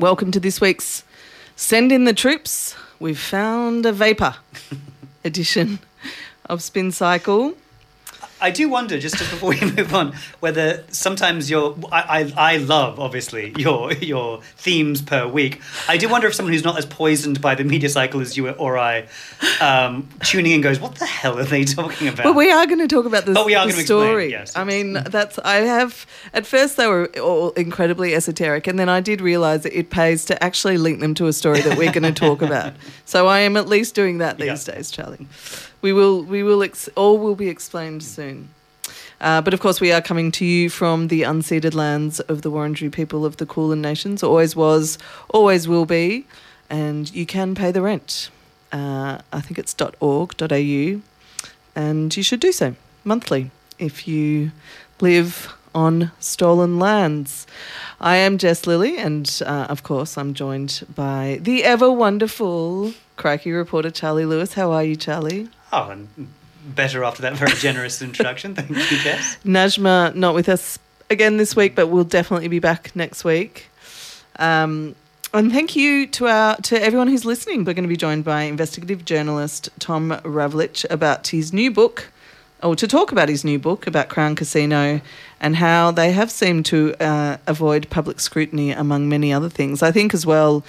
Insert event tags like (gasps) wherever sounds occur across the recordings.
welcome to this week's Send in the Troops. We've found a vapor (laughs) edition of Spin Cycle. I do wonder, just before we (laughs) move on, whether sometimes your I, I, I love obviously your your themes per week. I do wonder if someone who's not as poisoned by the media cycle as you or I, um, tuning in goes, "What the hell are they talking about?" But we are going to talk about the, Oh, we are gonna explain, story. yes, I mean, that's I have. At first, they were all incredibly esoteric, and then I did realise that it pays to actually link them to a story that we're going to talk about. (laughs) So I am at least doing that these Yeah. days, Charlie. We will. We will. Ex- all will be explained soon. Uh, but of course, we are coming to you from the unceded lands of the Wurundjeri people of the Kulin Nations. Always was, always will be, and you can pay the rent. Uh, I think it's .org.au, and you should do so monthly if you live on stolen lands. I am Jess Lilley, and uh, of course, I'm joined by the ever wonderful crikey reporter Charlie Lewis. How are you, Charlie? Oh, and better after that very generous (laughs) introduction. Thank you, Jess. Najma not with us again this week, but we'll definitely be back next week. Um, and thank you to our to everyone who's listening. We're going to be joined by investigative journalist Tom Ravlic about his new book, or to talk about his new book about Crown Casino and how they have seemed to uh, avoid public scrutiny among many other things. I think as well.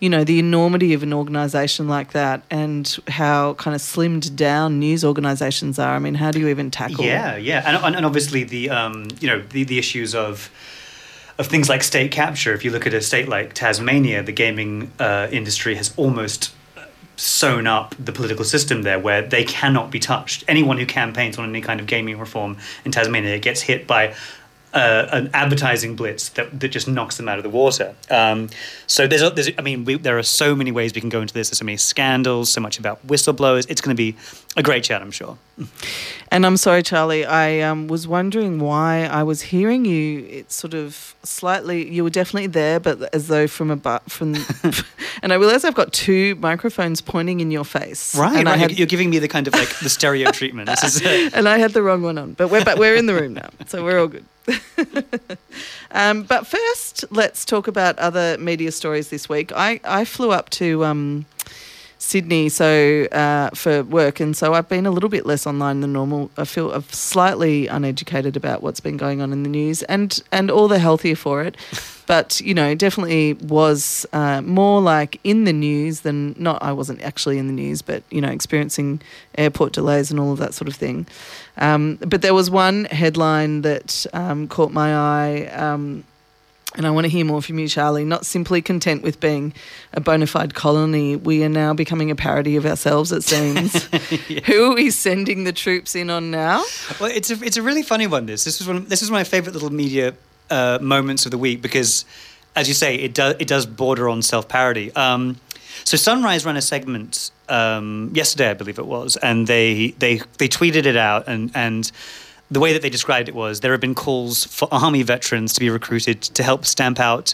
You know, the enormity of an organisation like that and how kind of slimmed down news organisations are. I mean, how do you even tackle Yeah, yeah, and, and, obviously the um, you know the, the issues of of things like state capture. If you look at a state like Tasmania, the gaming uh, industry has almost uh, sewn up the political system there, where they cannot be touched. Anyone who campaigns on any kind of gaming reform in Tasmania gets hit by. Uh, an advertising blitz that, that just knocks them out of the water. Um, so there's, a, there's, I mean, we, there are so many ways we can go into this. There's so many scandals, so much about whistleblowers. It's going to be a great chat, I'm sure. And I'm sorry, Charlie. I um, was wondering why I was hearing you. It's sort of slightly. You were definitely there, but as though from a but from. (laughs) and I realised I've got two microphones pointing in your face. Right, And right. I had, You're, giving me the kind of like the stereo treatment. This is (laughs) uh, and I had the wrong one on, but we're but we're in the room now, so we're all good. (laughs) um, but first, let's talk about other media stories this week. I I flew up to. Um, Sydney, so uh, for work, and so I've been a little bit less online than normal. I feel I'm slightly uneducated about what's been going on in the news, and and all the healthier for it. (laughs) But you know, definitely was uh, more like in the news than not. I wasn't actually in the news, but you know, experiencing airport delays and all of that sort of thing. Um, but there was one headline that um, caught my eye. Um, and I want to hear more from you, Charlie. Not simply content with being a bona fide colony, we are now becoming a parody of ourselves, it seems. (laughs) Who are we sending the troops in on now? well, it's a it's a really funny one. This this is one this is my favorite little media uh, moments of the week because, as you say, it does it does border on self parody. Um, so Sunrise ran a segment um, yesterday, I believe it was, and they they they tweeted it out and and. The way that they described it was there have been calls for army veterans to be recruited to help stamp out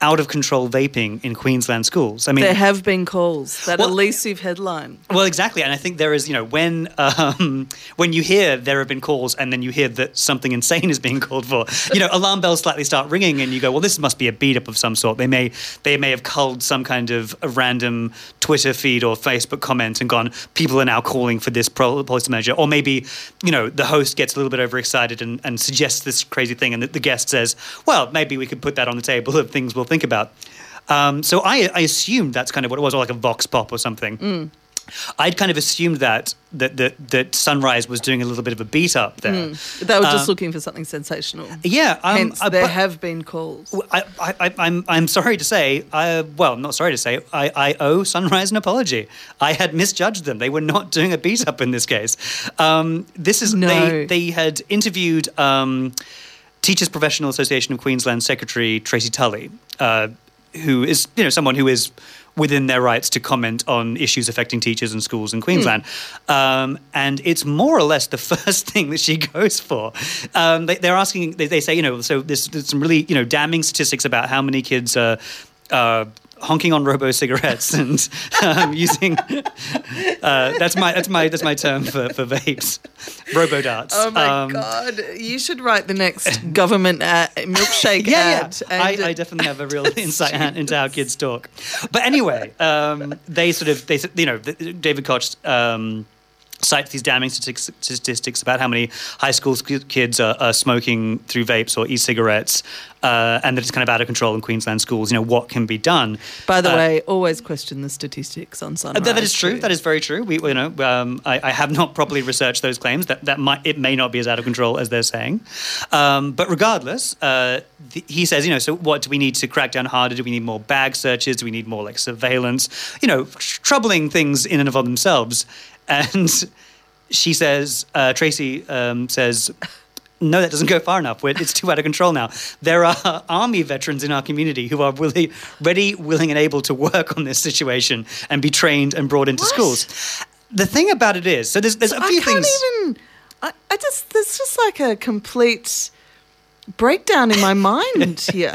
out of control vaping in Queensland schools. I mean, There have been calls. That Well- elusive headline. Well, exactly, and I think there is, you know, when um, when you hear there have been calls, and then you hear that something insane is being called for, you know, alarm bells slightly start ringing, and you go, well, this must be a beat up of some sort. They may they may have culled some kind of a random Twitter feed or Facebook comment and gone, people are now calling for this policy measure, or maybe, you know, the host gets a little bit overexcited and, and suggests this crazy thing, and the, the guest says, well, maybe we could put that on the table of things we'll think about. Um, so I, I assumed that's kind of what it was, or like a vox pop or something. I'd kind of assumed that that that, that Sunrise was doing a little bit of a beat up there. They were just Uh, looking for something sensational. Yeah, um, Hence, uh, there have been calls. I, I, I, I'm, I'm sorry to say, I, well, not sorry to say, I, I owe Sunrise an apology. I had misjudged them. They were not doing a beat up in this case. Um, this is No. they, they had interviewed um, Teachers Professional Association of Queensland Secretary Tracy Tully, uh, who is you know someone who is within their rights to comment on issues affecting teachers and schools in Queensland. Um, and it's more or less the (laughs) first thing that she goes for. Um, they, they're asking, they, they say, you know, so there's, there's some really, you know, damning statistics about how many kids are. Uh, honking on robo cigarettes and um, using. Uh, that's my that's my that's my term for, for vapes, robo darts. Oh my Um, god! You should write the next government ad, milkshake yeah, ad. yeah. I, and- I definitely have a real (laughs) insight into how kids talk. But anyway, um, they sort of they you know David Koch. Cites these damning statistics, about how many high school kids are, are smoking through vapes or e-cigarettes, uh, and that it's kind of out of control in Queensland schools. You know what can be done. By the Uh, way, always question the statistics on Sunrise. that- that is true. too. That is very true. We, you know, um, I, I have not properly researched those claims. That that might it may not be as out of control as they're saying. Um, but regardless, uh, the, he says, you know, so what do we need to crack down harder? Do we need more bag searches? Do we need more like surveillance? You know, tr- troubling things in and of themselves. And she says, uh, Tracy um, says. No, that doesn't go far enough. We're- It's too out of control now. There are army veterans in our community who are really ready, willing, and able to work on this situation and be trained and brought into What? schools. The thing about it is, so there's, there's a I few can't things. even. I, I just there's just like a complete breakdown in my (laughs) mind here.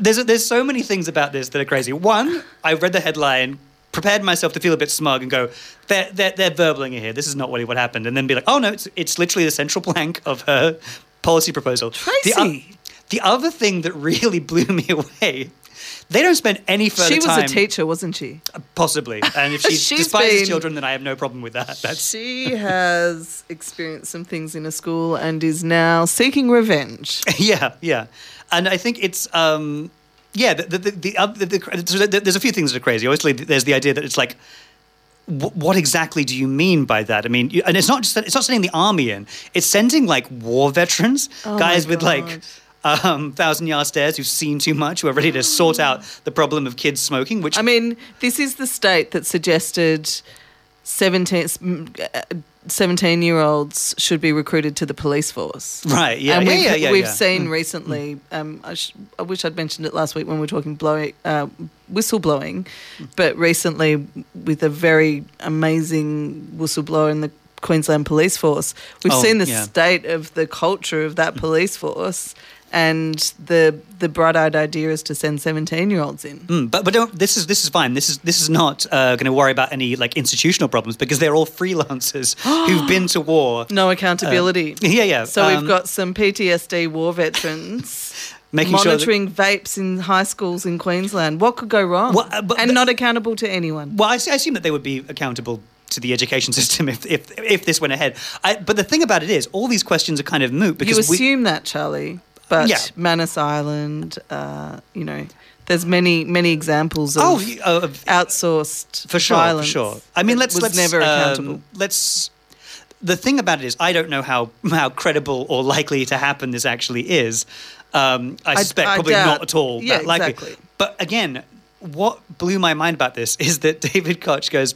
There's there's so many things about this that are crazy. One, I read the headline, prepared myself to feel a bit smug and go, they're they're, they're verbling it here. This is not really what happened, and then be like, oh no, it's it's literally the central plank of her policy proposal. The, o- the other thing that really blew me (laughs) away. They don't spend any further time. She was time. a teacher, wasn't she? Possibly. And if (laughs) she She's despises been- children, then I have no problem with that. That's She has experienced some things in a school and is now seeking revenge. (laughs) yeah, yeah. And I think it's um yeah, the the the, the, the, there's a few things that are crazy. Obviously, there's the idea that it's like wh- what exactly do you mean by that? I mean, you- and it's not just that it's not sending the army in; it's sending like war veterans, Oh guys with like um, thousand yard stares who've seen too much, who are ready to (gasps) sort out the problem of kids smoking. Which I mean, this is the state that suggested 17, 17 year olds should be recruited to the police force. right, yeah, and yeah, we've, yeah, yeah. we've yeah. seen recently. Um, I, sh- I wish I'd mentioned it last week when we were talking blowing, uh, whistleblowing, but recently with a very amazing whistleblower in the Queensland Police Force, we've Oh, seen the state of the culture of that police force, and the the bright-eyed idea is to send seventeen-year-olds in. Mm, but but don't, this is this is fine. This is this is not uh, going to worry about any like institutional problems because they're all freelancers (gasps) who've been to war. No accountability. Yeah, yeah. So um, we've got some PTSD war veterans (laughs) Making sure that- monitoring vapes in high schools in Queensland. What could go wrong? Well, uh, but- and but- not accountable to anyone. Well, I assume that they would be accountable to the education (laughs) system if if, if this went ahead. I, but the thing about it is, all these questions are kind of moot because You we, assume that, Charlie, but Yeah. Manus Island, uh, you know, there's many many examples of oh, uh, outsourced for sure, violence for sure. I mean, let's let's never um, accountable. let's. The thing about it is, I don't know how how credible or likely to happen this actually is. Um, I I- suspect I probably doubt- not at all yeah, that likely. exactly. But again, what blew my mind about this (laughs) is that David Koch goes,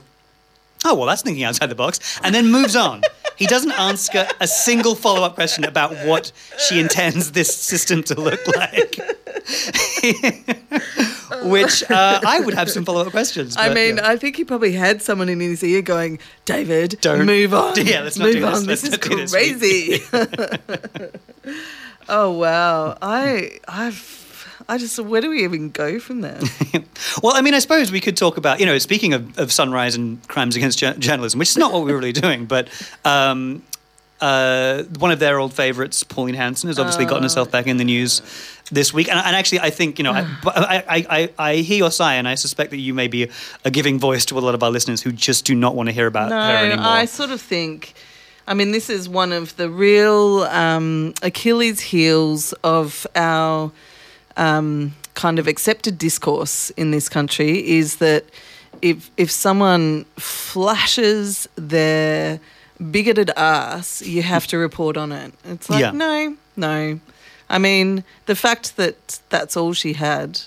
"Oh well, that's thinking outside the box," and then moves on. He doesn't answer a single follow up question about what she intends this system to look like. (laughs) Which uh, I would have some follow up questions. I mean, yeah. I think he probably had someone in his ear going, "David, Don't- move on. (laughs) Yeah, let's not move do this. on. Let's This is not do this. crazy." (laughs) oh wow, I I've I just where do we even go from there? (laughs) well, I mean, I suppose we could talk about, you know, speaking of, of Sunrise and crimes against jour- journalism, which is not what we were really doing, but um, uh, one of their old favourites, Pauline Hanson, has obviously gotten herself back in the news this week. And, and actually, I think, you know, I, (sighs) I, I, I, I hear your sigh, and I suspect that you may be a giving voice to a lot of our listeners who just do not want to hear about no, her anymore. I sort of think. I mean, this is one of the real um, Achilles' heels of our um, kind of accepted discourse in this country is that if if someone flashes their bigoted ass, you have to report on it. It's like Yeah. no, no. I mean, the fact that that's all she had.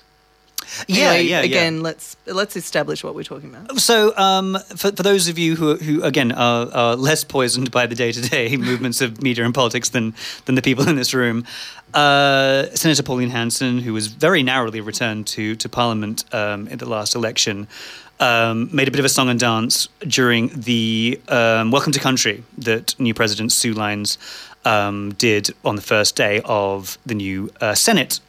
Yeah, Anyway, yeah, yeah. Again, let's let's establish what we're talking about. So, um, for, for those of you who, who again, are, are less poisoned by the day to day movements of media and politics than, than the people in this room, uh, Senator Pauline Hanson, who was very narrowly returned to to Parliament um, in the last election, um, made a bit of a song and dance during the um, Welcome to Country that new President Sue Lines um, did on the first day of the new uh, Senate.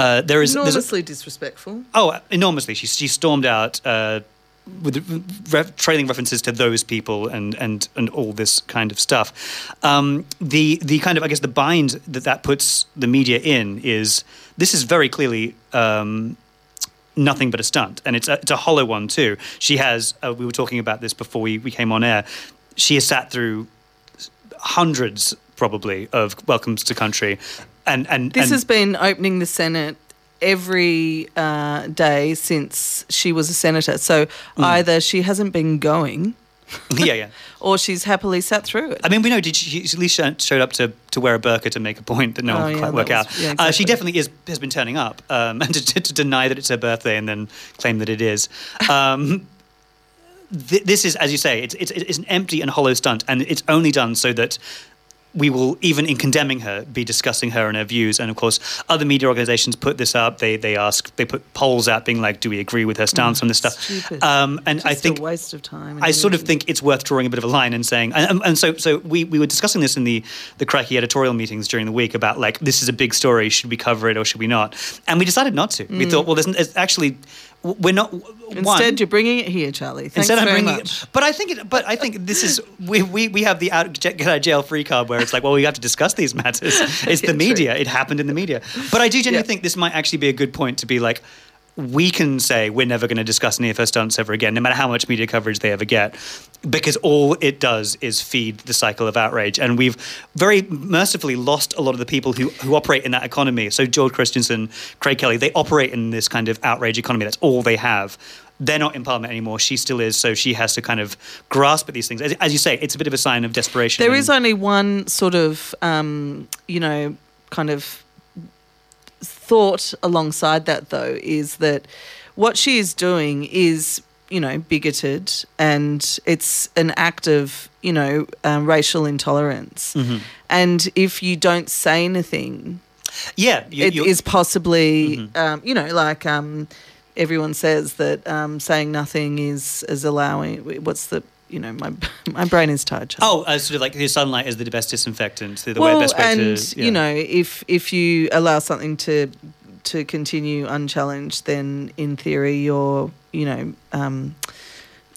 Uh, there is there's a- Enormously disrespectful. Oh, enormously. She, she stormed out uh, with re- trailing references to those people and, and, and all this kind of stuff. Um, the, the kind of, I guess, the bind that that puts the media in is this is very clearly. Um, Nothing but a stunt, and it's a, it's a hollow one too. She has. Uh, we were talking about this before we, we came on air. She has sat through hundreds, probably, of welcomes to country, and and This and, has been opening the Senate every uh, day since she was a senator. So Mm. either she hasn't been going (laughs) yeah yeah. (laughs) or she's happily sat through it. I mean, we know did she, she at least showed up to, to wear a burqa to make a point that no Oh, one yeah, quite work that out. was- yeah, uh, she definitely is has been turning up, um, (laughs) and to, to, to deny that it's her birthday and then claim that it is. Um, th- this is, as you say, it's, it's it's an empty and hollow stunt, and it's only done so that. We will, even in condemning her, be discussing her and her views. And of course, other media organizations put this up. They they ask, they put polls out, being like, "Do we agree with her stance on this stuff?" Mm. Um, and Just I think a waste of time. I sort of think it's worth drawing a bit of a line and saying, and, and so so we, we were discussing this in the the Crikey editorial meetings during the week about like this is a big story, should we cover it or should we not? And we decided not to. We thought, well, there's, actually we're not. Instead, one, you're bringing it here, Charlie. Thanks Instead, I'm bringing much. it. But I think, it, but I think this is we, we, we have the out, get out of jail free card where it's like, well, we have to discuss these matters. It's (laughs) Yeah, the media. It happened in the media. But I do genuinely Yeah. think this might actually be a good point to be like, we can say we're never going to discuss any of her stunts ever again, no matter how much media coverage they ever get, because all it does is feed the cycle of outrage. And we've very mercifully lost a lot of the people who, who operate in that economy. So George Christensen, Craig Kelly, they operate in this kind of outrage economy. That's all they have. They're not in Parliament anymore. She still is. So she has to kind of grasp at these things. As, as you say, it's a bit of a sign of desperation. There is only one sort of, um, you know, kind of thought alongside that, though, is that what she is doing is, you know, bigoted and it's an act of, you know, um, racial intolerance. Mm-hmm. And if you don't say anything, yeah, you, it possibly, Mm-hmm. um, you know, like um, everyone says that um, saying nothing is is allowing. What's the, you know, my (laughs) my brain is tired. Oh, uh, sort of like his sunlight is the best disinfectant. The way, well, best way and to, yeah. you know, if if you allow something to to continue unchallenged, then in theory you're, you know. Um,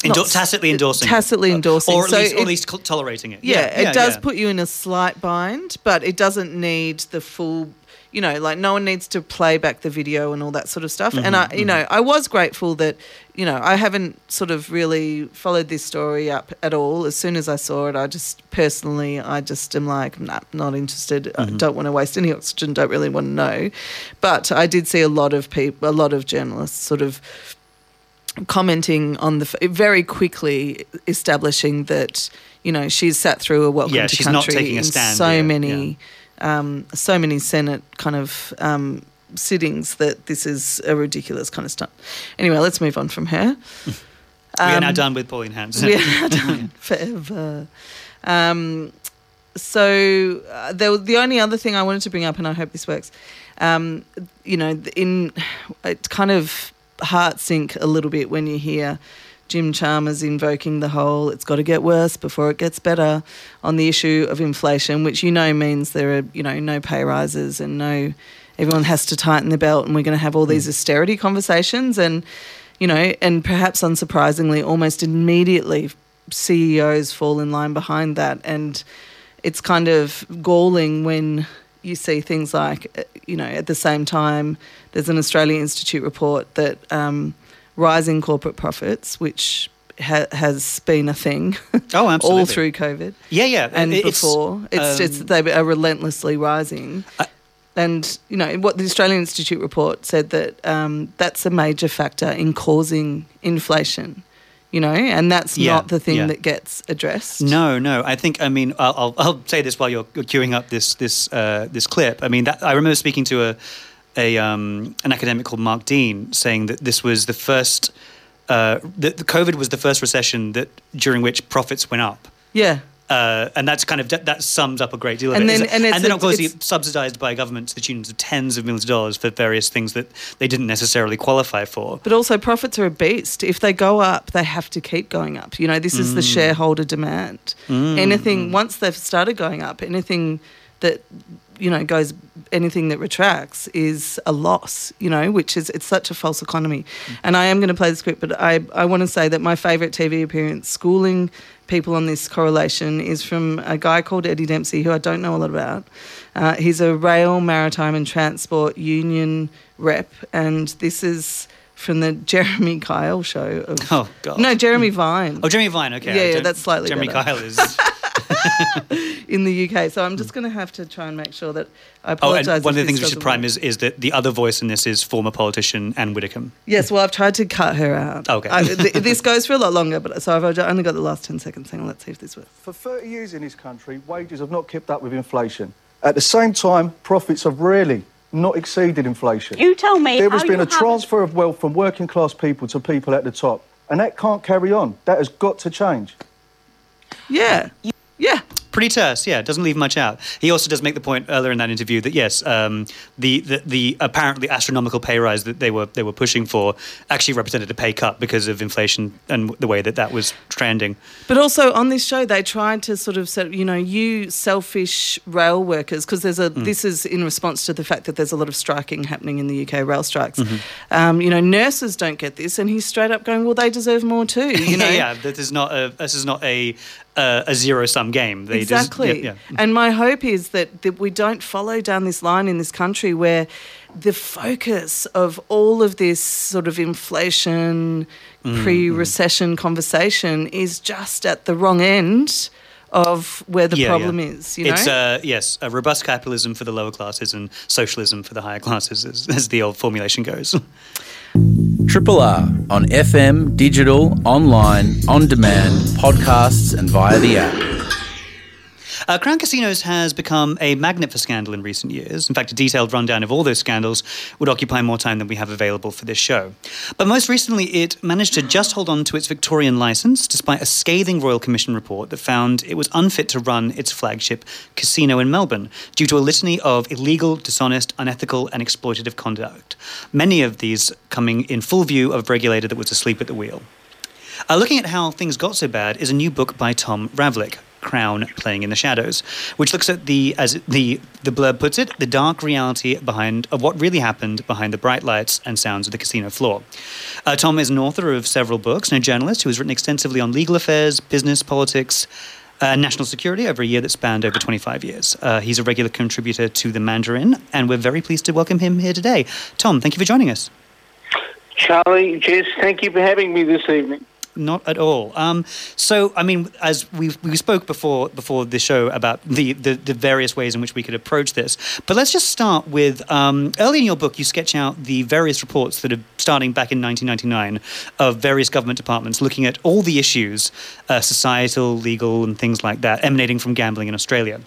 Endo- not- tacitly endorsing, it. tacitly Uh, endorsing. or at So least, or it- at least co- tolerating it. yeah, it does yeah. put you in a slight bind, but it doesn't need the full. You know, like no one needs to play back the video and all that sort of stuff. and Mm-hmm, I, you know, I was grateful that, you know, I haven't sort of really followed this story up at all. As soon as I saw it, I just personally, I just am like, nah, not interested. Mm-hmm. don't want to waste any oxygen. Don't really want to know. But I did see a lot of people, a lot of journalists, sort of commenting on the f- very quickly establishing that you know she's sat through a welcome Yeah, to she's not country taking a in so many um, so many senate kind of um, sittings that this is a ridiculous kind of stunt anyway let's move on from her. (laughs) We are now Um, done with Pauline Hanson. we are (laughs) done forever. Um, so uh, there, was- the only other thing I wanted to bring up, and I hope this works, um, you know, in it kind of heart sink a little bit when you hear Jim Chalmers invoking the whole "it's got to get worse before it gets better" on the issue of inflation, which you know means there are you know no pay rises and no everyone has to tighten their belt, and we're going to have all these austerity conversations and you know, and perhaps unsurprisingly, almost immediately CEOs fall in line behind that. And it's kind of galling when you see things like, uh, you know, at the same time, there's an Australian Institute report that um, rising corporate profits, which ha- has been a thing (laughs) Oh, absolutely. all through COVID Yeah, yeah. and It's, before. It's um, just they are relentlessly rising. I- and you know what the Australian Institute report said that um, that's a major factor in causing inflation. You know, and that's Yeah, not the thing yeah. that gets addressed. No, no. I think. I mean, I'll, I'll, I'll say this while you're, you're queuing up this this uh, this clip. I mean, that, I remember speaking to a a um, an academic called Mark Dean saying that this was the first. Uh, that the COVID was the first recession that during which profits went up. Yeah, Uh, and that's kind of that sums up a great deal of And it. then- and it's- then, of course, it's- subsidized by government to the tunes of tens of millions of dollars for various things that they didn't necessarily qualify for. But also, profits are a beast. If they go up, they have to keep going up. You know, this is the Mm. shareholder demand. Anything once they've started going up, anything that you know goes, anything that retracts is a loss. You know, which is it's such a false economy. And I am going to play the script, but I I want to say that my favourite TV appearance, schooling people on this correlation, is from a guy called Eddie Dempsey, who I don't know a lot about. Uh, he's a rail, maritime, and transport union rep, and this is from the (laughs) Jeremy Kyle show. Of, Oh, God. No, Jeremy Vine Oh, Jeremy Vine. Okay, Yeah, yeah, that's slightly Jeremy better. Kyle is. (laughs) (laughs) in the UK. So I'm just going to have to try and make sure that I apologise. Oh, and one of the things this we should prime work. is, is that the other voice in this is former politician Anne Widdecombe. Yes, well, I've tried to cut her out. Okay. I, th- this goes for a lot longer, but so I've only got the last 10 seconds. Hang on, let's see if this works. For 30 years in this country, wages have not kept up with inflation. At the same time, profits have really not exceeded inflation. You tell me There has been a have- transfer of wealth from working class people to people at the top, and that can't carry on. That has got to change. Yeah. Yeah. Pretty terse, yeah. Doesn't leave much out. He also does make the point earlier in that interview that yes, um, the, the the apparently astronomical pay rise that they were they were pushing for actually represented a pay cut because of inflation and the way that that was trending. But also on this show, they tried to sort of say, you know, you selfish rail workers, because there's a. Mm. This is in response to the fact that there's a lot of striking happening in the UK, rail strikes. Mm-hmm. Um, you know, nurses don't get this, and he's straight up going, well, they deserve more too. (laughs) You know, yeah, this is not a this is not a uh, a zero sum game. They just- exactly. yeah, yeah. And my hope is that, that we don't follow down this line in this country where the focus of all of this sort of inflation, Mm, pre-recession conversation is just at the wrong end of where the Yeah, problem yeah. is. You know. It's uh, yes, a robust capitalism for the lower classes and socialism for the higher classes, as, as the old formulation goes. (laughs) Triple R on FM, digital, online, on demand, podcasts, and via the app. Uh, Crown Casinos has become a magnet for scandal in recent years. In fact, a detailed rundown of all those scandals would occupy more time than we have available for this show. But most recently, it managed to just hold on to its Victorian license, despite a scathing Royal Commission report that found it was unfit to run its flagship casino in Melbourne due to a litany of illegal, dishonest, unethical, and exploitative conduct. Many of these coming in full view of a regulator that was asleep at the wheel. Uh, looking at how things got so bad is a new book by Tom Ravlic, Crown Playing in the Shadows, which looks at the, as the the blurb puts it, the dark reality behind of what really happened behind the bright lights and sounds of the casino floor. Uh, Tom is an author of several books and a journalist who has written extensively on legal affairs, business, politics. Uh, national security over a year that spanned over 25 years. Uh, he's a regular contributor to the Mandarin, and we're very pleased to welcome him here today. Tom, thank you for joining us. Charlie, Jess, thank you for having me this evening. Not at all. Um, so, I mean, as we we spoke before before the show about the, the, the various ways in which we could approach this, but let's just start with um, early in your book, you sketch out the various reports that are starting back in 1999 of various government departments looking at all the issues, uh, societal, legal, and things like that, emanating from gambling in Australia.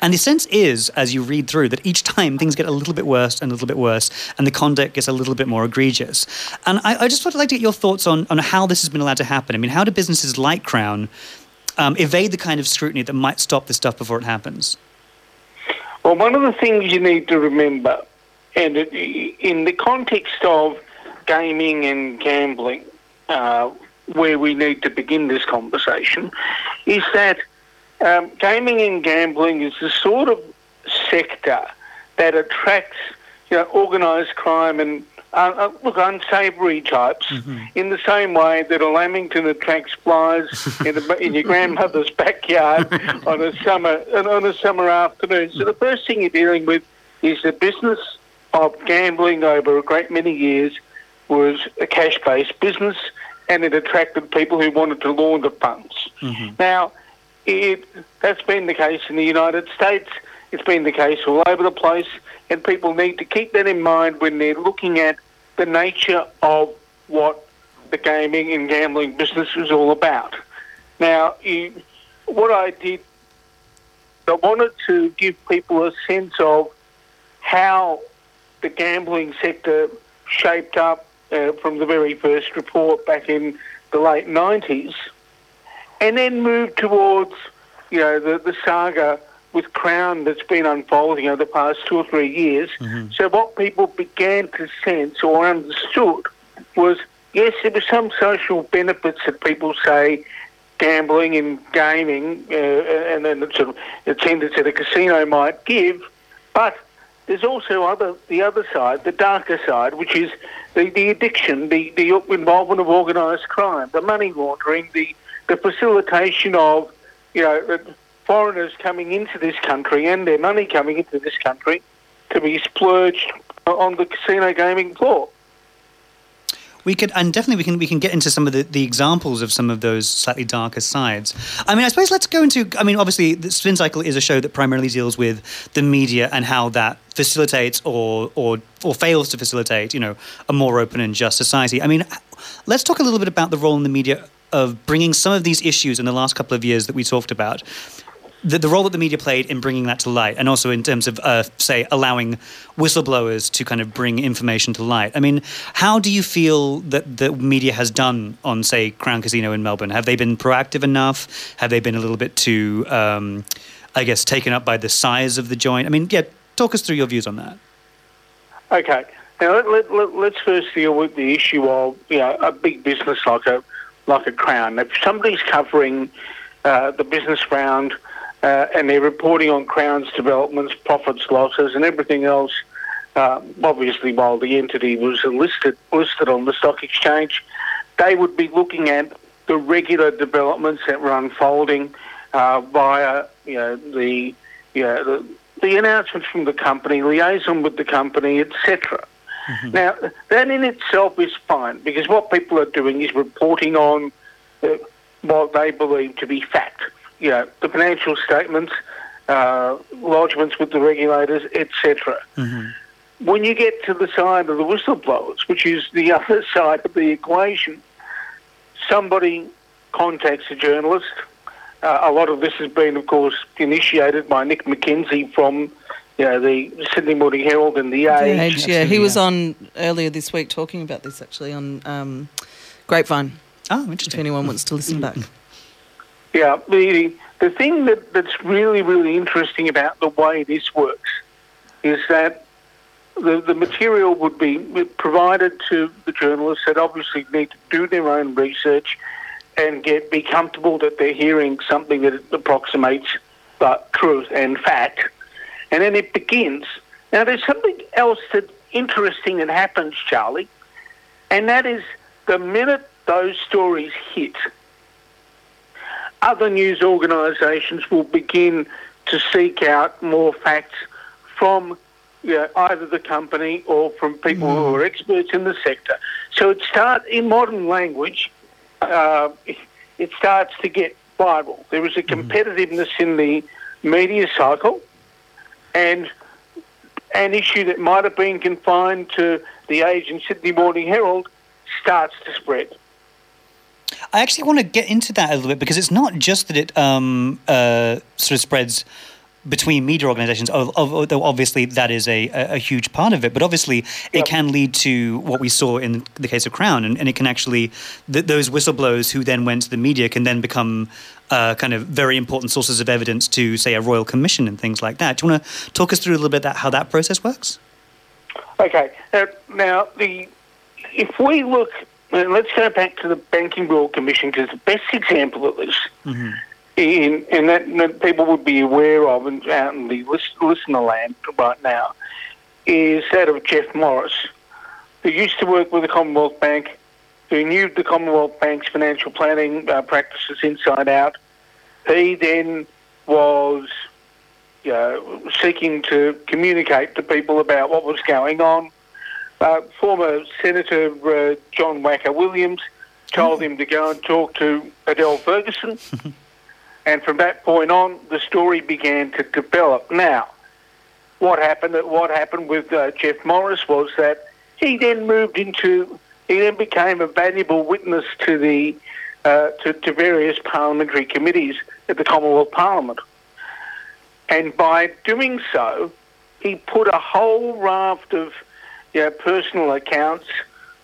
And the sense is, as you read through, that each time things get a little bit worse and a little bit worse, and the conduct gets a little bit more egregious. And I, I just would like to get your thoughts on, on how this has been allowed to happen. I mean, how do businesses like Crown um, evade the kind of scrutiny that might stop this stuff before it happens? Well, one of the things you need to remember, and it, in the context of gaming and gambling, uh, where we need to begin this conversation, is that um, gaming and gambling is the sort of sector that attracts, you know, organised crime and uh, uh, look unsavoury types in the same way that a lamington attracts flies (laughs) in, the, in your grandmother's backyard (laughs) on a summer on a summer afternoon. So the first thing you're dealing with is the business of gambling over a great many years was a cash-based business, and it attracted people who wanted to launder funds. Now, it, that's been the case in the United States. It's been the case all over the place, and people need to keep that in mind when they're looking at the nature of what the gaming and gambling business is all about. Now, you, what I did, I wanted to give people a sense of how the gambling sector shaped up uh, from the very first report back in the late 90s and then move towards you know, the, the saga with Crown that's been unfolding over the past two or three years. So what people began to sense or understood was, yes, there were some social benefits that people say gambling and gaming uh, and then the sort of attendance at a casino might give, but there's also other the other side, the darker side, which is the, the addiction, the, the involvement of organised crime, the money laundering, the, the facilitation of, you know, uh, foreigners coming into this country and their money coming into this country to be splurged on the casino gaming floor. We could, and definitely we can we can get into some of the, the examples of some of those slightly darker sides. I mean, I suppose let's go into. I mean, obviously, the Spin Cycle is a show that primarily deals with the media and how that facilitates or or or fails to facilitate, you know, a more open and just society. I mean, let's talk a little bit about the role in the media of bringing some of these issues in the last couple of years that we talked about the, the role that the media played in bringing that to light, and also in terms of, uh, say, allowing whistleblowers to kind of bring information to light. I mean, how do you feel that the media has done on, say, Crown Casino in Melbourne? Have they been proactive enough? Have they been a little bit too, um, I guess, taken up by the size of the joint? I mean, yeah, talk us through your views on that. Okay. Now let, let, let, let's first deal with the issue of you know a big business like a like a Crown. If somebody's covering uh, the business round uh, and they're reporting on Crown's developments, profits, losses, and everything else, uh, obviously while the entity was listed listed on the stock exchange, they would be looking at the regular developments that were unfolding uh, via you know the you know, the the announcements from the company, liaison with the company, etc. Now, that in itself is fine because what people are doing is reporting on uh, what they believe to be fact. You know, the financial statements, uh, lodgements with the regulators, etc. When you get to the side of the whistleblowers, which is the (laughs) other side of the equation, somebody contacts a journalist. Uh, a lot of this has been, of course, initiated by Nick McKenzie from you know, the Sydney Morning Herald and the The Age. Age, yeah. He was on earlier this week talking about this actually on um, Grapevine. Oh, If interesting. anyone wants to listen back. (laughs) Yeah, the the thing that, that's really really interesting about the way this works is that the the material would be provided to the journalists that obviously need to do their own research and get be comfortable that they're hearing something that approximates the truth and fact, and then it begins. Now, there's something else that interesting that happens, Charlie, and that is the minute those stories hit other news organisations will begin to seek out more facts from you know, either the company or from people who are experts in the sector. So it starts in modern language. Uh, it, it starts to get viral. There is a competitiveness in the media cycle, and an issue that might have been confined to the Age and Sydney Morning Herald starts to spread. I actually want to get into that a little bit because it's not just that it um, uh, sort of spreads between media organizations, al- al- although obviously that is a, a huge part of it, but obviously it Yep. can lead to what we saw in the case of Crown, and, and it can actually, th- those whistleblowers who then went to the media can then become uh, kind of very important sources of evidence to, say, a royal commission and things like that. Do you want to talk us through a little bit that how that process works? Okay. Uh, now, the if we look, uh, let's go back to the Banking Royal Commission because the best example of this, in and that, that people would be aware of and out in the list, listener land right now, is that of Jeff Morris, who used to work with the Commonwealth Bank, who knew the Commonwealth Bank's financial planning uh, practices inside out. He then was you know, seeking to communicate to people about what was going on. Uh, former Senator uh, John Wacka Williams told him to go and talk to Adele Ferguson. (laughs) and from that point on, the story began to develop. Now, what happened? What happened with uh, Jeff Morris was that he then moved into, he then became a valuable witness to the uh, to, to various parliamentary committees at the Commonwealth Parliament. And by doing so, he put a whole raft of you know, personal accounts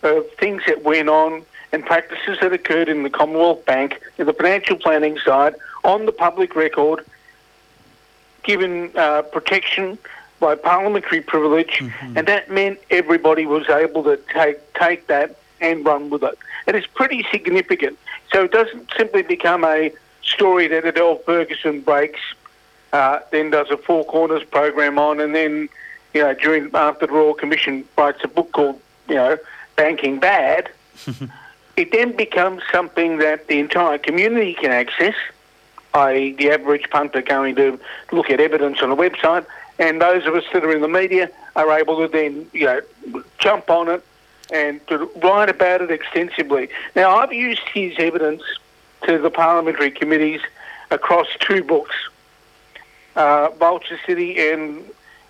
of things that went on and practices that occurred in the Commonwealth Bank, in the financial planning side, on the public record, given uh, protection by parliamentary privilege, and that meant everybody was able to take take that and run with it. And it's pretty significant. So it doesn't simply become a story that Adele Ferguson breaks, uh, then does a Four Corners program on, and then you know during after the Royal Commission writes a book called you know Banking Bad. (laughs) it then becomes something that the entire community can access, i.e., the average punter going to look at evidence on a website, and those of us that are in the media are able to then, you know, jump on it and to write about it extensively. Now, I've used his evidence to the parliamentary committees across two books, uh, Vulture Culture and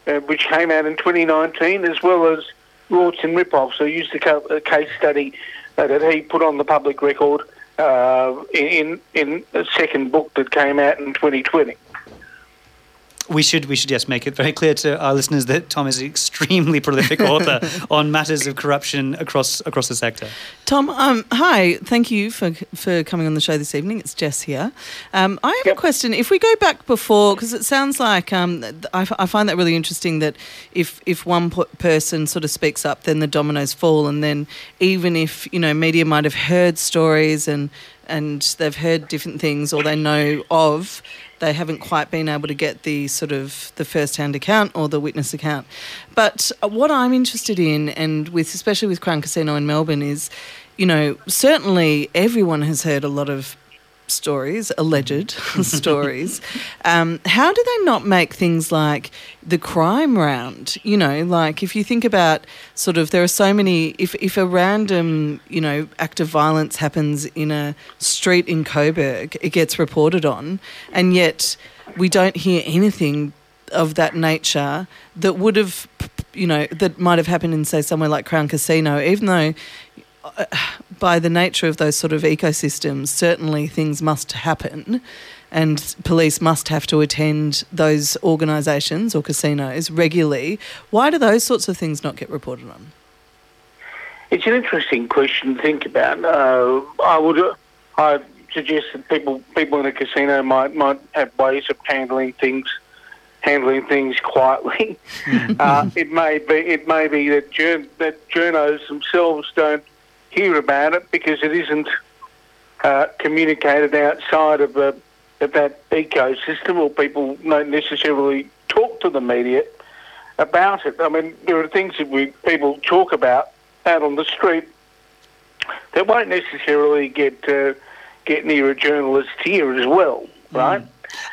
uh, which came out in 2019, as well as Rorts and Ripoff. So I used a, case study uh, that he put on the public record uh, in in a second book that came out in 2020. We should, we should, yes, make it very clear to our listeners that Tom is an extremely (laughs) prolific author on matters of corruption across across the sector. Tom, um, hi. Thank you for for coming on the show this evening. It's Jess here. Um, I have Yep. a question. If we go back before, because it sounds like um, th- I, f- I find that really interesting that if if one p- person sort of speaks up, then the dominoes fall, and then even if you know media might have heard stories and and they've heard different things or they know of, they haven't quite been able to get the sort of the first-hand account or the witness account. But what I'm interested in, and with especially with Crown Casino in Melbourne, is you know certainly everyone has heard a lot of stories, alleged (laughs) stories. Um, how do they not make things like the crime round? You know, like if you think about sort of, there are so many. If if a random you know act of violence happens in a street in Coburg, it gets reported on, and yet we don't hear anything of that nature that would have, you know, that might have happened in say somewhere like Crown Casino, even though uh, by the nature of those sort of ecosystems, certainly things must happen and police must have to attend those organisations or casinos regularly. Why do those sorts of things not get reported on? It's an interesting question to think about. Uh, I would, uh, I suggest that people people in a casino might might have ways of handling things, handling things quietly. (laughs) uh, it may be it may be that jour- that journos themselves don't hear about it because it isn't uh, communicated outside of, uh, of that ecosystem, or people don't necessarily talk to the media about it. I mean, there are things that we people talk about out on the street that won't necessarily get uh, get near a journalist here as well, right?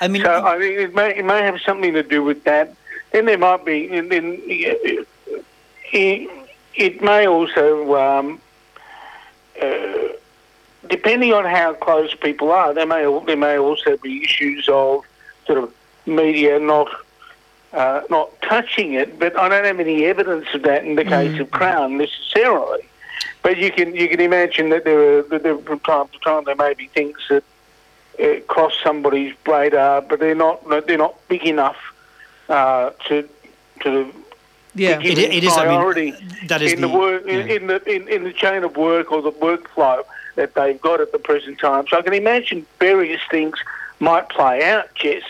I mean, So I mean, it may it may have something to do with that. Then there might be, and then it, it may also, um, uh, depending on how close people are, there may there may also be issues of sort of media not. Uh, not touching it, but I don't have any evidence of that in the case of Crown necessarily. But you can you can imagine that there are that there, from time to time there may be things that uh, cross somebody's radar, but they're not they're not big enough uh, to to Yeah. It- given it is, I mean, that is in the, the- work in, in the in, in the chain of work or the workflow that they've got at the present time. So I can imagine various things might play out, Jess.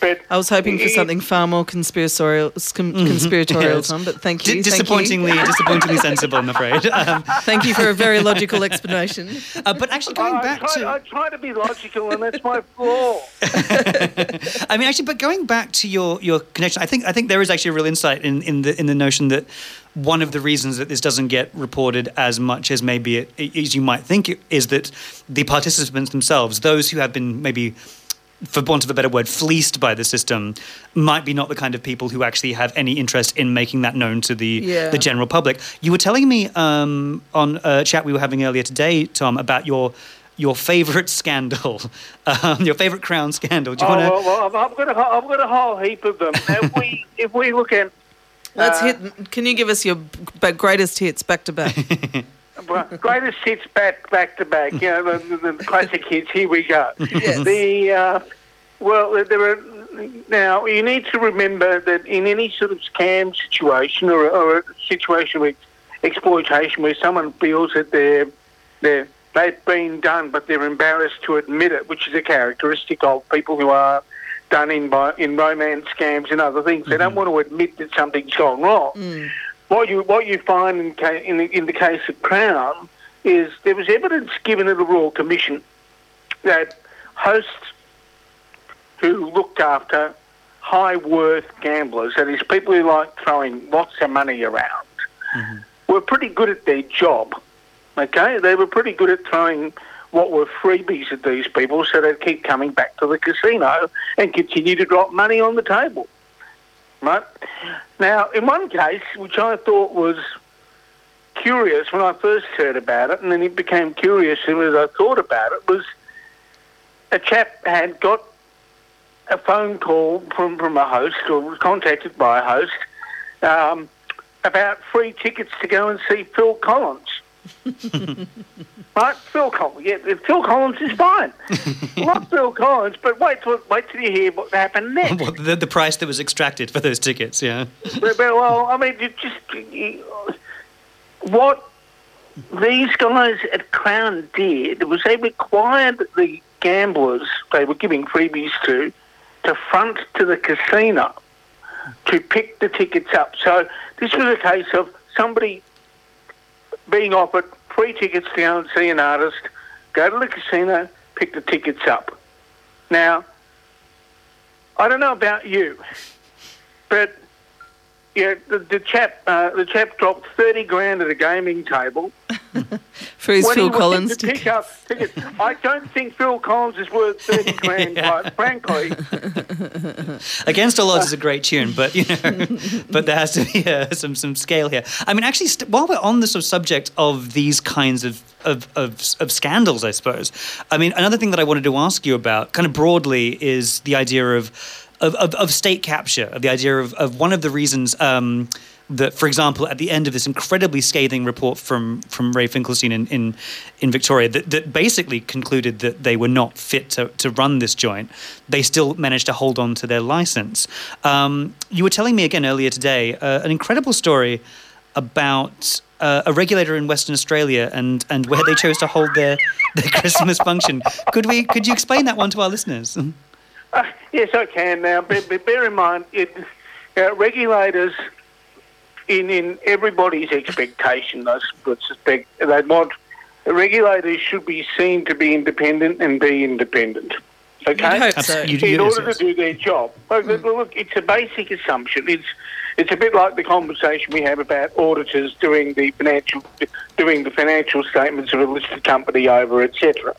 But I was hoping for it- something far more conspiratorial, scum- conspiratorial, Yes. Tom, but thank Di- you. thank you. disappointingly, disappointingly sensible, I'm afraid. (laughs) Um, Thank you for a very logical (laughs) explanation. uh, but actually, going I, back try, to I try to be logical, and that's my flaw. (laughs) I mean, actually, but going back to your, your connection, I think I think there is actually a real insight in, in the in the notion that one of the reasons that this doesn't get reported as much as maybe it, as you might think it, is that the participants themselves, those who have been maybe for want of a better word, fleeced by the system, might be not the kind of people who actually have any interest in making that known to the Yeah. the general public. You were telling me um, on a chat we were having earlier today, Tom, about your your favorite (laughs) scandal, um, your favorite crown scandal. Do you Oh, want to? well, well, I've, I've got a, whole- I've got a whole heap of them. if we (laughs) if we look at Let's Uh, hit. Can you give us your greatest hits back to back? (laughs) Well, greatest hits back back to back. You know, the, the, the classic hits. Here we go. Yes. The uh, well, there are now. You need to remember that in any sort of scam situation or, or a situation with exploitation, where someone feels that they're they're they've been done, but they're embarrassed to admit it, which is a characteristic of people who are done in by in romance scams and other things. They don't want to admit that something's gone wrong. What you what you find in, ca- in, the, in the case of Crown is there was evidence given to the Royal Commission that hosts who looked after high worth gamblers, that is, people who like throwing lots of money around, mm-hmm. were pretty good at their job. Okay, they were pretty good at throwing what were freebies at these people, so they'd keep coming back to the casino and continue to drop money on the table. Right now, in one case, which I thought was curious when I first heard about it, and then it became curious as I thought about it, was a chap had got a phone call from, from a host or was contacted by a host um, about free tickets to go and see Phil Collins. (laughs) right, Phil Collins. Yeah, Phil Collins is fine. (laughs) Love Phil Collins, but wait till wait till you hear what happened next. What, the, the price that was extracted for those tickets, yeah. But- but, well, I mean, you just you, what these guys at Crown did was they required the gamblers they were giving freebies to to front to the casino to pick the tickets up. So this was a case of somebody being offered free tickets to go and see an artist, go to the casino, pick the tickets up. Now, I don't know about you, but yeah, the, the chap uh, the chap dropped thirty grand at a gaming table. (laughs) For his when Phil Collins to pick up tickets. I don't think Phil Collins is worth thirty (laughs) grand, quite frankly. (laughs) Against All Odds is a great tune, but you know, but there has to be uh, some some scale here. I mean, actually, st- while we're on the sort of subject of these kinds of, of of of scandals, I suppose. I mean, another thing that I wanted to ask you about, kind of broadly, is the idea of of, of, of state capture, of the idea of, of one of the reasons. Um, that, for example, at the end of this incredibly scathing report from, from Ray Finkelstein in, in, in Victoria, that, that basically concluded that they were not fit to, to run this joint, they still managed to hold on to their license. Um, you were telling me again earlier today uh, an incredible story about uh, a regulator in Western Australia and, and where they chose to hold their, their Christmas function. Could we? Could you explain that one to our listeners? (laughs) Uh, yes, I can now. But, but bear in mind, it, uh, regulators, in in everybody's expectation, I would suspect, they want regulators should be seen to be independent and be independent. Okay. You'd hope so. In order to do their job. Look, look, look, it's a basic assumption. It's it's a bit like the conversation we have about auditors doing the financial doing the financial statements of a listed company over, etc.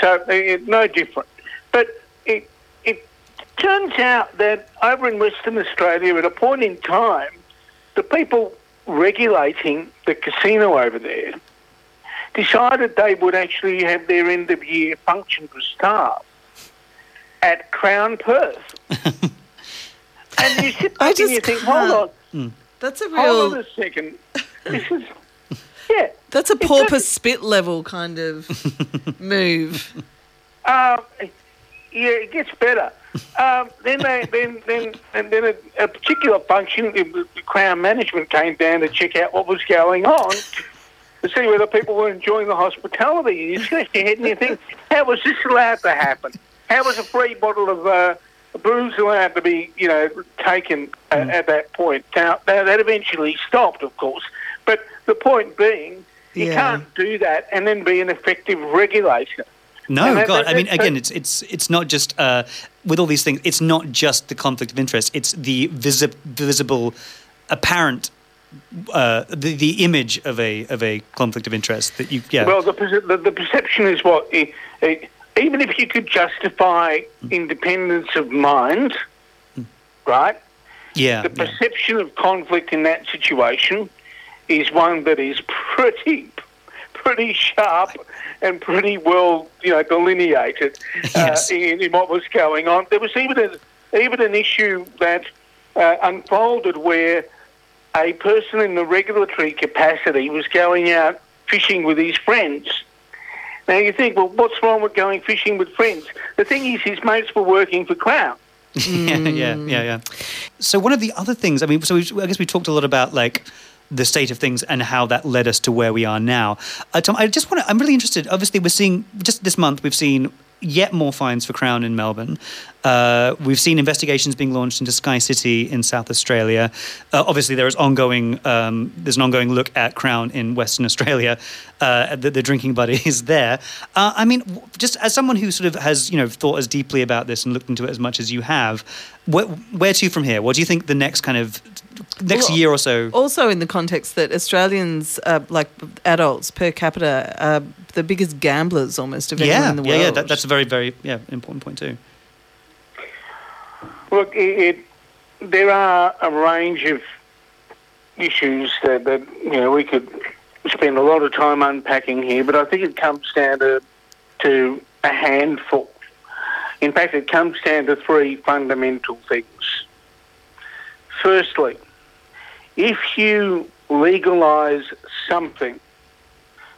So uh, no different. But it it turns out that over in Western Australia, at a point in time, the people regulating the casino over there decided they would actually have their end of year function for staff at Crown Perth. (laughs) and you sit I back and you just think, hold can't. hold on, That's a real. hold on a second. (laughs) This is, yeah. That's a It's pauper just- spit level kind of (laughs) move. Um, yeah, it gets better. Um, then they, then, then, and then a, a particular function, the Crown management came down to check out what was going on to see whether people were enjoying the hospitality. You scratch your head and you think, how was this allowed to happen? How was a free bottle of uh, booze allowed to be, you know, taken uh, at that point? Now, now, that eventually stopped, of course. But the point being, you Yeah. can't do that and then be an effective regulator. No, God. I mean, again, it's it's it's not just uh, with all these things. It's not just the conflict of interest. It's the visi- visible, apparent, uh, the the image of a of a conflict of interest that you. Yeah. Well, the, the, the perception is what, eh, eh, even if you could justify independence of mind, right? yeah. The yeah. perception of conflict in that situation is one that is pretty, pretty sharp and pretty well, you know, delineated Yes. uh, in, in what was going on. There was even a, even an issue that uh, unfolded where a person in the regulatory capacity was going out fishing with his friends. Now you think, well, what's wrong with going fishing with friends? The thing is, his mates were working for Crown. (laughs) yeah, yeah, yeah, yeah. So one of the other things, I mean, so we, I guess we talked a lot about like the state of things and how that led us to where we are now. Uh, Tom, I just want to, I'm really interested. Obviously, we're seeing, just this month, we've seen yet more fines for Crown in Melbourne. Uh, we've seen investigations being launched into Sky City in South Australia. Uh, obviously, there is ongoing um, there's an ongoing look at Crown in Western Australia. Uh, the, the, drinking buddies (laughs) there. Uh, I mean, just as someone who sort of has you know thought as deeply about this and looked into it as much as you have, where to from here? What do you think the next kind of next Well, year or so? Also, in the context that Australians, uh, like adults per capita, are the biggest gamblers almost of anyone yeah, in the yeah, world. yeah. That, that's a very, very yeah important point too. Look, it, it, there are a range of issues that, that you know we could spend a lot of time unpacking here, but I think it comes down to to a handful. In fact, it comes down to three fundamental things. Firstly, if you legalise something,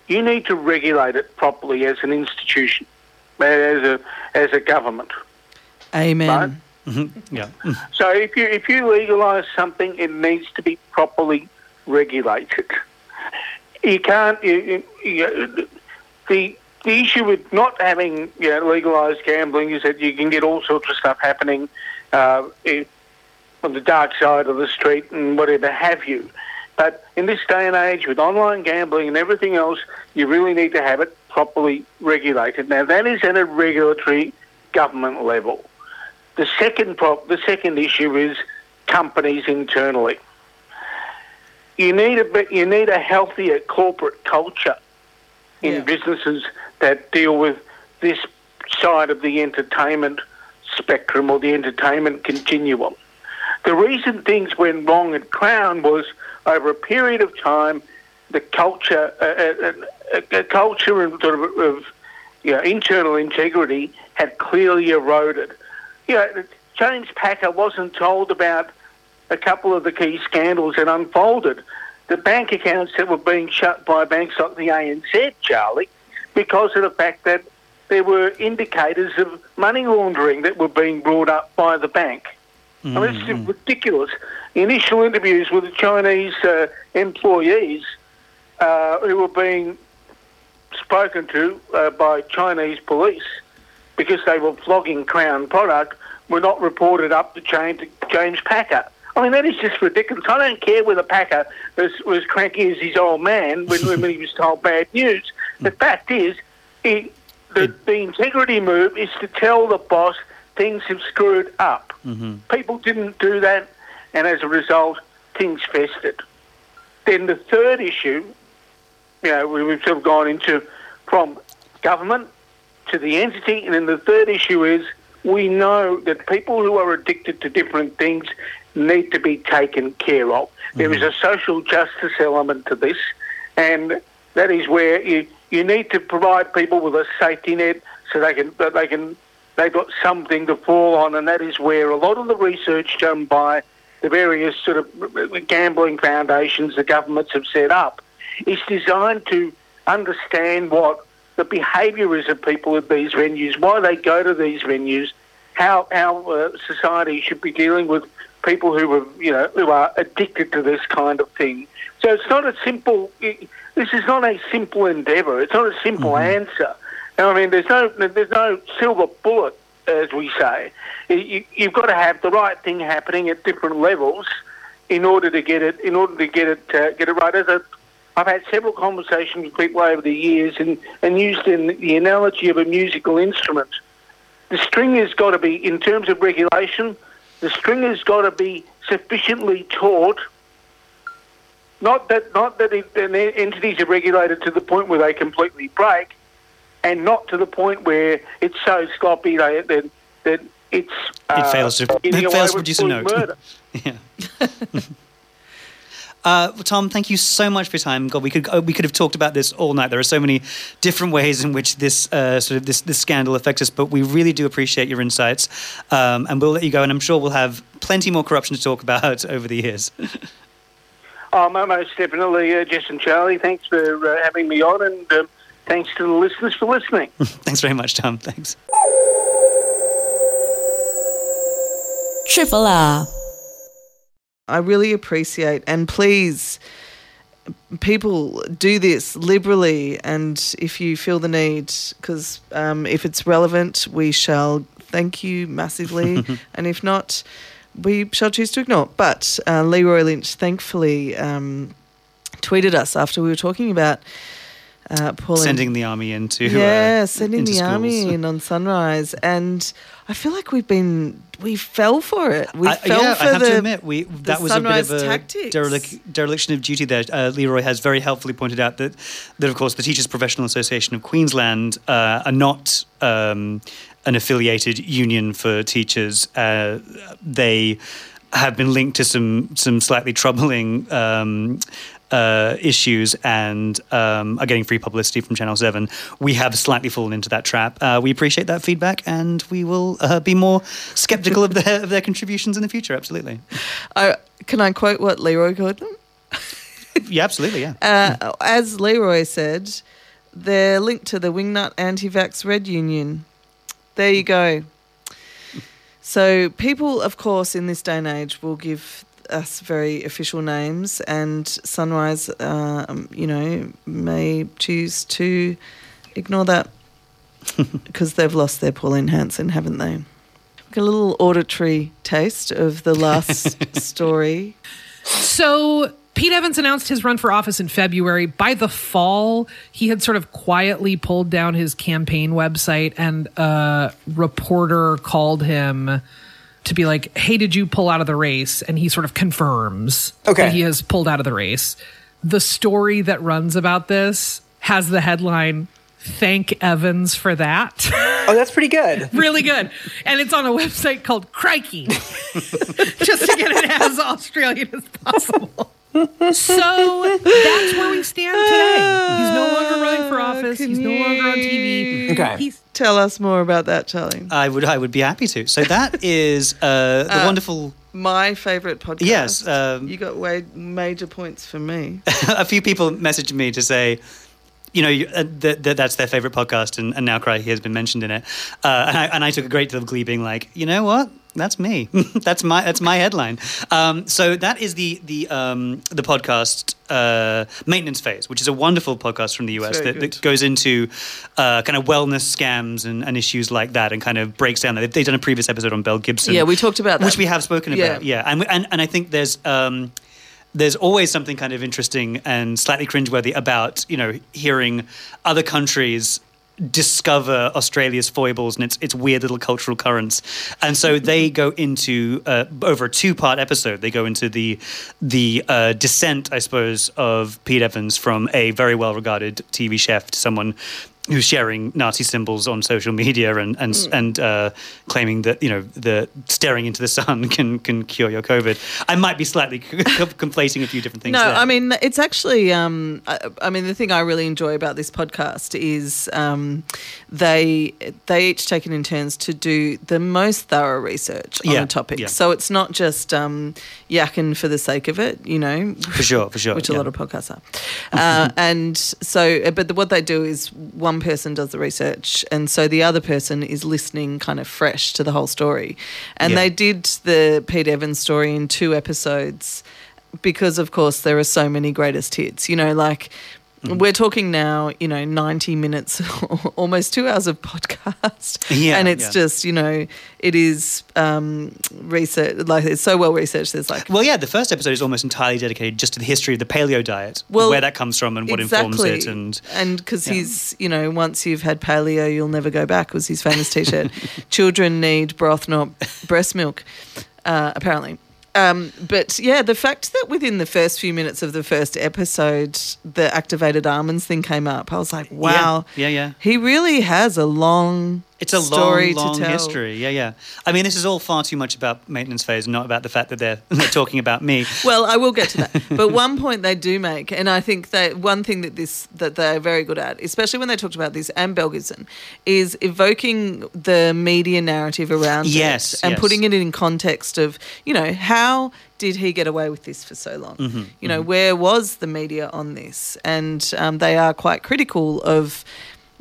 you need to regulate it properly as an institution, as a as a government. Amen. Right. Yeah. So if you if you legalise something, it needs to be properly regulated. You can't. You, you, you, the the issue with not having you know, legalised gambling is that you can get all sorts of stuff happening uh, in, on the dark side of the street and whatever have you. But in this day and age, with online gambling and everything else, you really need to have it properly regulated. Now that is at a regulatory government level. The second prop, the second issue is companies internally. You need a you need a healthier corporate culture in Yeah. businesses that deal with this side of the entertainment spectrum or the entertainment continuum. The reason things went wrong at Crown was over a period of time, the culture, uh, a, a, a culture and sort of, of you know, internal integrity had clearly eroded. You know, James Packer wasn't told about a couple of the key scandals that unfolded. The bank accounts that were being shut by banks like the ANZ, Charlie, because of the fact that there were indicators of money laundering that were being brought up by the bank. I mean, it's just ridiculous. Initial interviews with the Chinese uh, employees uh, who were being spoken to uh, by Chinese police because they were flogging Crown product were not reported up the chain to James, James Packer. I mean, that is just ridiculous. I don't care whether Packer was, was cranky as his old man when, when he was told bad news. (laughs) The fact is, he, the, the integrity move is to tell the boss things have screwed up. Mm-hmm. People didn't do that, and as a result, things festered. Then the third issue, you know, we- we've sort of gone into from government to the entity, and then the third issue is we know that people who are addicted to different things need to be taken care of. There is mm-hmm. a social justice element to this, and that is where you, you need to provide people with a safety net so they can that they can they've got something to fall on, and that is where a lot of the research done by the various sort of gambling foundations the governments have set up is designed to understand what the behaviour is of people at these venues, why they go to these venues, how how uh, society should be dealing with people who are you know who are addicted to this kind of thing. So it's not a simple. This is not a simple endeavour. It's not a simple answer. I mean, there's no there's no silver bullet, as we say. You, you've got to have the right thing happening at different levels in order to get it in order to get it uh, get it right. As a, I've had several conversations with people over the years, and, and used the analogy of a musical instrument. The string has got to be, in terms of regulation, the string has got to be sufficiently taut. Not that not that it, entities are regulated to the point where they completely break, and not to the point where it's so sloppy they, that that it's uh, fails to- it fails to produce a note. (laughs) Yeah. (laughs) Uh, Tom, thank you so much for your time. God, we could uh, we could have talked about this all night. There are so many different ways in which this uh, sort of this this scandal affects us, but we really do appreciate your insights, um, and we'll let you go. And I'm sure we'll have plenty more corruption to talk about (laughs) over the years. Oh, most definitely, uh, Jess and Charlie. Thanks for uh, having me on, and um, thanks to the listeners for listening. (laughs) Thanks very much, Tom. Thanks. Triple R. I really appreciate and please people do this liberally, and if you feel the need, because um, if it's relevant, we shall thank you massively, (laughs) and if not, we shall choose to ignore. But uh, Leroy Lynch, thankfully, um, tweeted us after we were talking about uh, Pauline. Sending the army into yeah, uh, sending into the schools. army in on Sunrise, and I feel like we've been we fell for it. We I, fell yeah, for I have the to admit, we that was a bit of a tactics. derelic- dereliction of duty there. Uh, Leroy has very helpfully pointed out that, that of course, the Teachers Professional Association of Queensland uh, are not um, an affiliated union for teachers. Uh, they have been linked to some some slightly troubling. Um, uh, issues and um, are getting free publicity from Channel 7. We have slightly fallen into that trap. Uh, we appreciate that feedback and we will uh, be more skeptical of their, of their contributions in the future. Absolutely. Can I quote what Leroy called them? Yeah, absolutely. Yeah. Uh, as Leroy said, they're linked to the Wingnut Anti-Vax Red Union. There you go. So people, of course, in this day and age, will give us very official names, and Sunrise, um, you know, may choose to ignore that (laughs) because they've lost their Pauline Hanson, haven't they? Got a little auditory taste of the last (laughs) story. So Pete Evans announced his run for office in February. By the fall, he had sort of quietly pulled down his campaign website, and a reporter called him to be like, "Hey, did you pull out of the race?" And he sort of confirms Okay. that he has pulled out of the race. The story that runs about this has the headline. Thank Evans for that. Oh, that's pretty good. (laughs) really good. And it's on a website called Crikey, (laughs) just to get it as Australian as possible. So that's where we stand today. He's no longer running for office. Can He's no longer on TV. Okay. He's Tell us more about that, Charlie. I would I would be happy to. So that (laughs) is uh, the wonderful. My favourite podcast. Yes, um, you got way major points for me. (laughs) a few people messaged me to say, you know, you- uh, that, that that's their favorite podcast, and, and now Cry has been mentioned in it. Uh, and, I, and I took a great deal of glee, being like, you know what? That's me. (laughs) that's my that's my headline. Um, so that is the the um, the podcast uh, maintenance phase, which is a wonderful podcast from the US that, that goes into uh, kind of wellness scams and, and issues like that, and kind of breaks down. They've, they've done a previous episode on Belle Gibson. Yeah, we talked about that. which we have spoken Yeah. about. Yeah, and, and and I think there's um, there's always something kind of interesting and slightly cringeworthy about you know hearing other countries discover Australia's foibles and its its weird little cultural currents, and so they go into uh, over a two part episode. They go into the the uh, descent, I suppose, of Pete Evans from a very well regarded TV chef to someone who's sharing Nazi symbols on social media and and Hmm. and uh, claiming that you know the staring into the sun (laughs) can can cure your COVID. I might be slightly (laughs) conflating a few different things. No, there. I mean it's actually. Um, I, I mean the thing I really enjoy about this podcast is um, they they each take it in turns to do the most thorough research on Yeah, a topic. yeah. So it's not just um, yakking for the sake of it, you know. for sure, for sure. (laughs) which a lot of podcasts are. Uh, and so, but the, what they do is one person does the research, and so the other person is listening kind of fresh to the whole story. And Yeah. they did the Pete Evans story in two episodes because, of course, there are so many greatest hits. You know, like. Mm. We're talking now, you know, 90 minutes, (laughs) almost two hours of podcast. Yeah, and it's yeah. just, you know, it is um, research, like it's so well researched. There's like Well, yeah, the first episode is almost entirely dedicated just to the history of the paleo diet, Well, where that comes from and what informs it, and and because yeah. he's you know once you've had paleo you'll never go back was his famous t-shirt (laughs) children need broth not breast milk uh, apparently um, but yeah the fact that within the first few minutes of the first episode the activated almonds thing came up i was like wow yeah, yeah. he really has a long It's a story long, long to tell. history. Yeah, yeah. I mean, this is all far too much about maintenance phase, not about the fact that they're, (laughs) they're talking about me. Well, I will get to that. (laughs) But one point they do make, and I think that one thing that this that they're very good at, especially when they talked about this and Belle Gibson, is evoking the media narrative around Yes, it and yes. putting it in context of, you know, how did he get away with this for so long? Mm-hmm, you know, where was the media on this? And um, they are quite critical of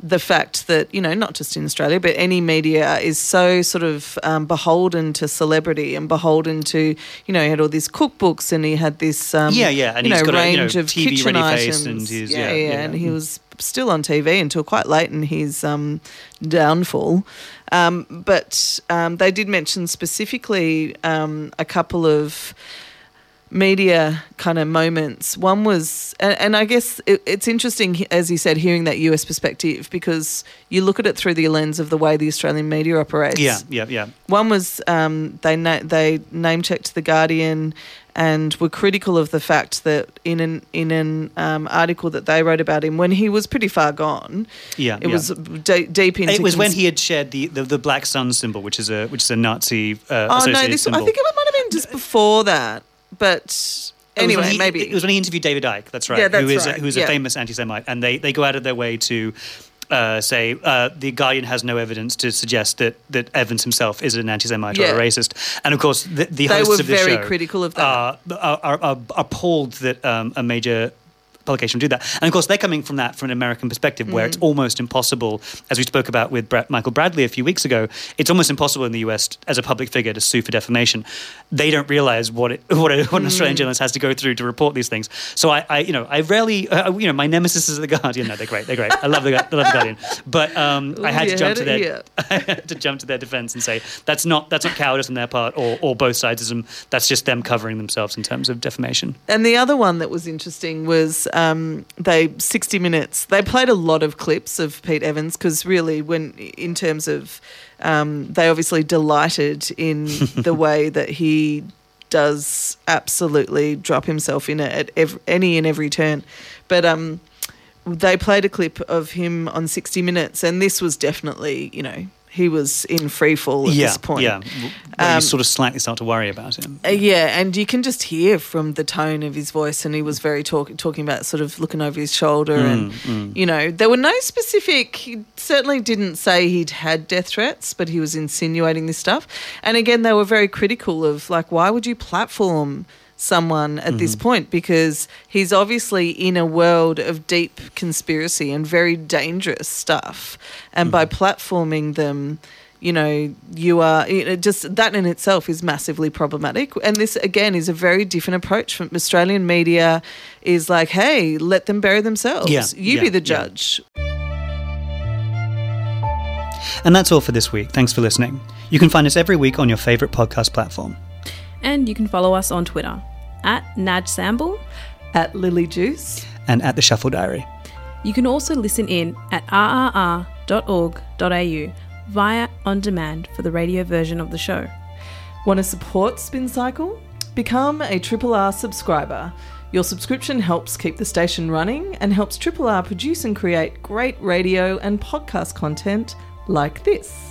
the fact that you know not just in Australia but any media is so sort of um, beholden to celebrity and beholden to you know he had all these cookbooks and he had this um, Yeah, yeah, and you he's know, got a, you know, range of TV kitchen items and he's- yeah, yeah, yeah, yeah. and he was still on TV until quite late in his um, downfall. Um, but um, they did mention specifically um, a couple of media kind of moments. One was, and, and I guess it, it's interesting, as you said, hearing that US perspective because you look at it through the lens of the way the Australian media operates. Yeah, yeah, yeah. One was um, they na- they name checked the Guardian and were critical of the fact that in an in an um, article that they wrote about him when he was pretty far gone. Yeah, it yeah. was de- deep into. It was when he had shared the, the, the black sun symbol, which is a which is a Nazi uh, Oh no, this symbol. I think it might have been just before that, but anyway, he- maybe it was when he interviewed David Icke. That's right. Yeah, that's who is right, A, who's yeah. a famous anti-Semite, and they, they go out of their way to uh, say uh, the Guardian has no evidence to suggest that, that Evans himself is an anti-Semite Yeah. or a racist. And of course, the, the They hosts were of this very show critical of that. Are, are, are, are appalled that um, a major publication do that. And of course, they're coming from that from an American perspective, where Mm. it's almost impossible, as we spoke about with Michael Bradley a few weeks ago. It's almost impossible in the US as a public figure to sue for defamation. They don't realize what it, (laughs) what, a, what an Mm. Australian journalist has to go through to report these things. So I, I you know, I rarely, uh, you know, my nemesis is the Guardian. No, they're great. They're great. I love the, I love the Guardian. But um, I had to jump to their, (laughs) I had to jump to their defense and say that's not that's not cowardice on their part or, or both sidesism. That's just them covering themselves in terms of defamation. And the other one that was interesting was um, they 60 minutes. They played a lot of clips of Pete Evans because really, when in terms of, um, they obviously delighted in (laughs) the way that he does absolutely drop himself in it at ev any and every turn. But um, they played a clip of him on 60 Minutes, and this was definitely, you know, he was in free fall at yeah, this point. yeah. Where Um, you sort of slightly start to worry about him. Uh, yeah, and you can just hear from the tone of his voice, and he was very talk- talking about sort of looking over his shoulder, Mm, and you know, there were no specific. He certainly didn't say he'd had death threats, but he was insinuating this stuff. And again, they were very critical of like, why would you platform someone at this mm-hmm. point? Because he's obviously in a world of deep conspiracy and very dangerous stuff, and by mm-hmm. platforming them you know, you are you know, just that in itself is massively problematic. And this again is a very different approach from Australian media. Is like, hey, let them bury themselves. Yeah, you yeah, be the yeah. judge. And that's all for this week. Thanks for listening. You can find us every week on your favorite podcast platform. And you can follow us on Twitter at Naj Samble. At Lily Juice. and at the Shuffle Diary. You can also listen in at rrr.org.au via on demand for the radio version of the show. Want to support Spin Cycle? Become a Triple R subscriber. Your subscription helps keep the station running and helps Triple R produce and create great radio and podcast content like this.